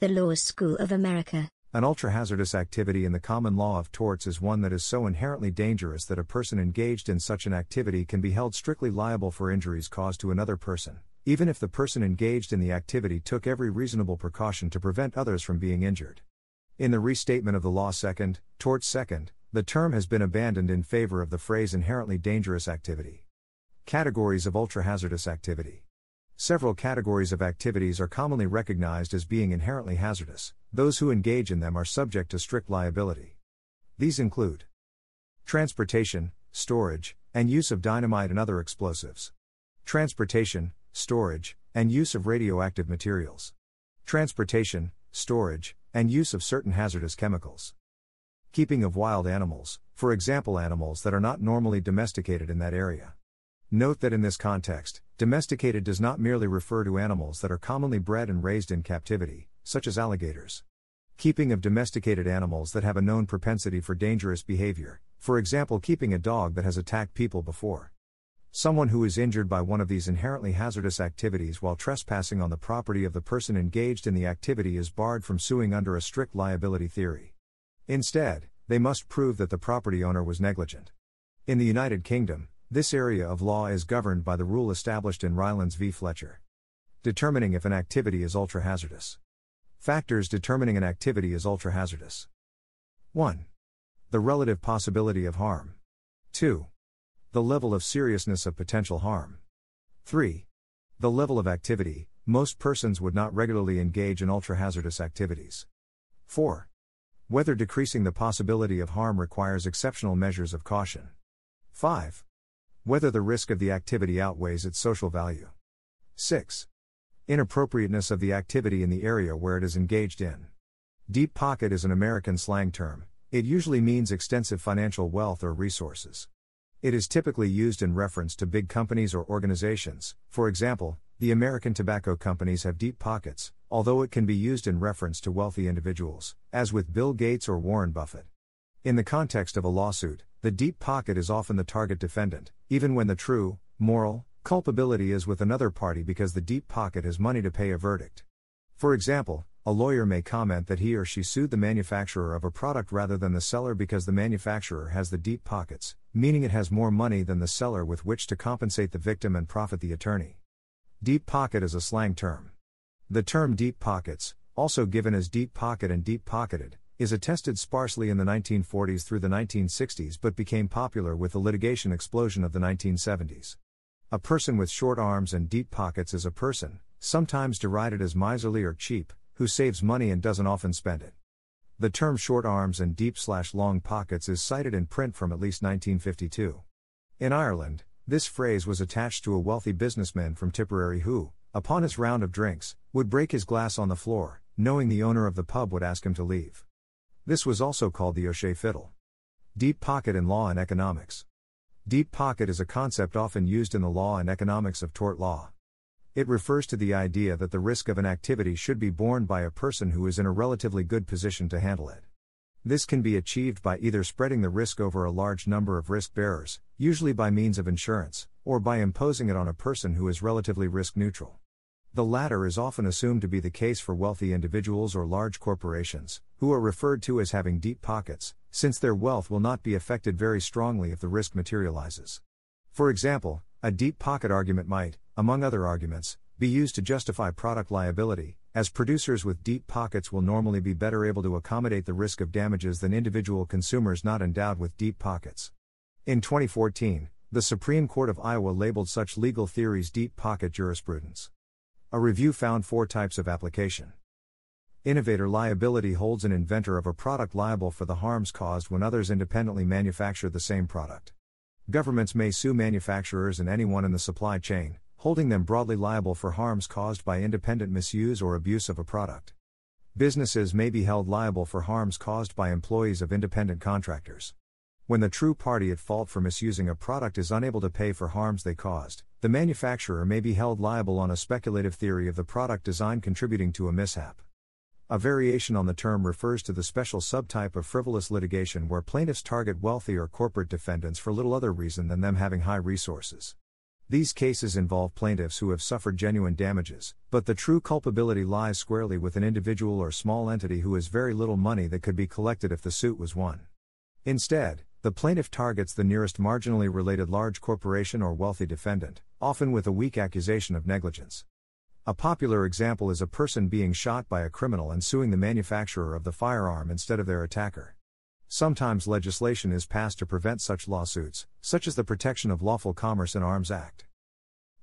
The Law School of America. An ultra hazardous activity in the common law of torts is one that is so inherently dangerous that a person engaged in such an activity can be held strictly liable for injuries caused to another person, even if the person engaged in the activity took every reasonable precaution to prevent others from being injured. In the restatement of the law second, torts second, the term has been abandoned in favor of the phrase inherently dangerous activity. Categories of ultra hazardous activity. Several categories of activities are commonly recognized as being inherently hazardous. Those who engage in them are subject to strict liability. These include transportation, storage, and use of dynamite and other explosives, transportation, storage, and use of radioactive materials, transportation, storage, and use of certain hazardous chemicals, keeping of wild animals, for example, animals that are not normally domesticated in that area. Note that in this context, domesticated does not merely refer to animals that are commonly bred and raised in captivity, such as alligators. Keeping of domesticated animals that have a known propensity for dangerous behavior, for example, keeping a dog that has attacked people before. Someone who is injured by one of these inherently hazardous activities while trespassing on the property of the person engaged in the activity is barred from suing under a strict liability theory. Instead, they must prove that the property owner was negligent. In the United Kingdom, this area of law is governed by the rule established in Rylands v. Fletcher. Determining if an activity is ultra hazardous. Factors determining an activity is ultra hazardous. 1. The relative possibility of harm. 2. The level of seriousness of potential harm. 3. The level of activity. Most persons would not regularly engage in ultra hazardous activities. 4. Whether decreasing the possibility of harm requires exceptional measures of caution. 5. Whether the risk of the activity outweighs its social value. 6. Inappropriateness of the activity in the area where it is engaged in. Deep pocket is an American slang term, it usually means extensive financial wealth or resources. It is typically used in reference to big companies or organizations, for example, the American tobacco companies have deep pockets, although it can be used in reference to wealthy individuals, as with Bill Gates or Warren Buffett. In the context of a lawsuit, the deep pocket is often the target defendant, even when the true, moral, culpability is with another party because the deep pocket has money to pay a verdict. For example, a lawyer may comment that he or she sued the manufacturer of a product rather than the seller because the manufacturer has the deep pockets, meaning it has more money than the seller with which to compensate the victim and profit the attorney. Deep pocket is a slang term. The term deep pockets, also given as deep pocket and deep pocketed, is attested sparsely in the 1940s through the 1960s but became popular with the litigation explosion of the 1970s. A person with short arms and deep pockets is a person, sometimes derided as miserly or cheap, who saves money and doesn't often spend it. The term short arms and deep slash long pockets is cited in print from at least 1952. In Ireland, this phrase was attached to a wealthy businessman from Tipperary who, upon his round of drinks, would break his glass on the floor, knowing the owner of the pub would ask him to leave. This was also called the O'Shea fiddle. Deep pocket in law and economics. Deep pocket is a concept often used in the law and economics of tort law. It refers to the idea that the risk of an activity should be borne by a person who is in a relatively good position to handle it. This can be achieved by either spreading the risk over a large number of risk bearers, usually by means of insurance, or by imposing it on a person who is relatively risk neutral. The latter is often assumed to be the case for wealthy individuals or large corporations, who are referred to as having deep pockets, since their wealth will not be affected very strongly if the risk materializes. For example, a deep pocket argument might, among other arguments, be used to justify product liability, as producers with deep pockets will normally be better able to accommodate the risk of damages than individual consumers not endowed with deep pockets. In 2014, the Supreme Court of Iowa labeled such legal theories deep pocket jurisprudence. A review found four types of application. Innovator liability holds an inventor of a product liable for the harms caused when others independently manufacture the same product. Governments may sue manufacturers and anyone in the supply chain, holding them broadly liable for harms caused by independent misuse or abuse of a product. Businesses may be held liable for harms caused by employees of independent contractors. When the true party at fault for misusing a product is unable to pay for harms they caused, the manufacturer may be held liable on a speculative theory of the product design contributing to a mishap. A variation on the term refers to the special subtype of frivolous litigation where plaintiffs target wealthy or corporate defendants for little other reason than them having high resources. These cases involve plaintiffs who have suffered genuine damages, but the true culpability lies squarely with an individual or small entity who has very little money that could be collected if the suit was won. Instead, the plaintiff targets the nearest marginally related large corporation or wealthy defendant, often with a weak accusation of negligence. A popular example is a person being shot by a criminal and suing the manufacturer of the firearm instead of their attacker. Sometimes legislation is passed to prevent such lawsuits, such as the Protection of Lawful Commerce in Arms Act.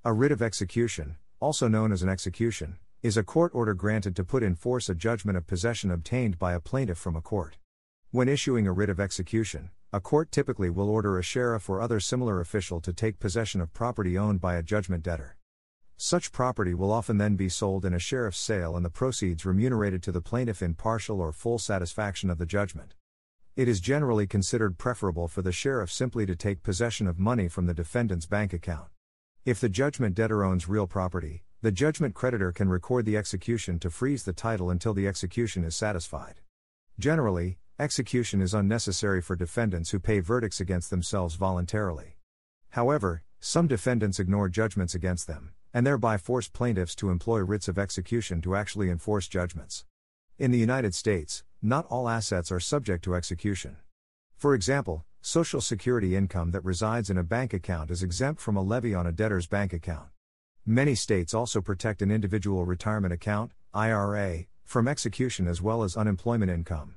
A writ of execution, also known as an execution, is a court order granted to put in force a judgment of possession obtained by a plaintiff from a court. When issuing a writ of execution, a court typically will order a sheriff or other similar official to take possession of property owned by a judgment debtor. Such property will often then be sold in a sheriff's sale and the proceeds remunerated to the plaintiff in partial or full satisfaction of the judgment. It is generally considered preferable for the sheriff simply to take possession of money from the defendant's bank account. If the judgment debtor owns real property, the judgment creditor can record the execution to freeze the title until the execution is satisfied. Generally, Execution is unnecessary for defendants who pay verdicts against themselves voluntarily. However, some defendants ignore judgments against them, and thereby force plaintiffs to employ writs of execution to actually enforce judgments. In the United States, not all assets are subject to execution. For example, Social Security income that resides in a bank account is exempt from a levy on a debtor's bank account. Many states also protect an individual retirement account, IRA, from execution as well as unemployment income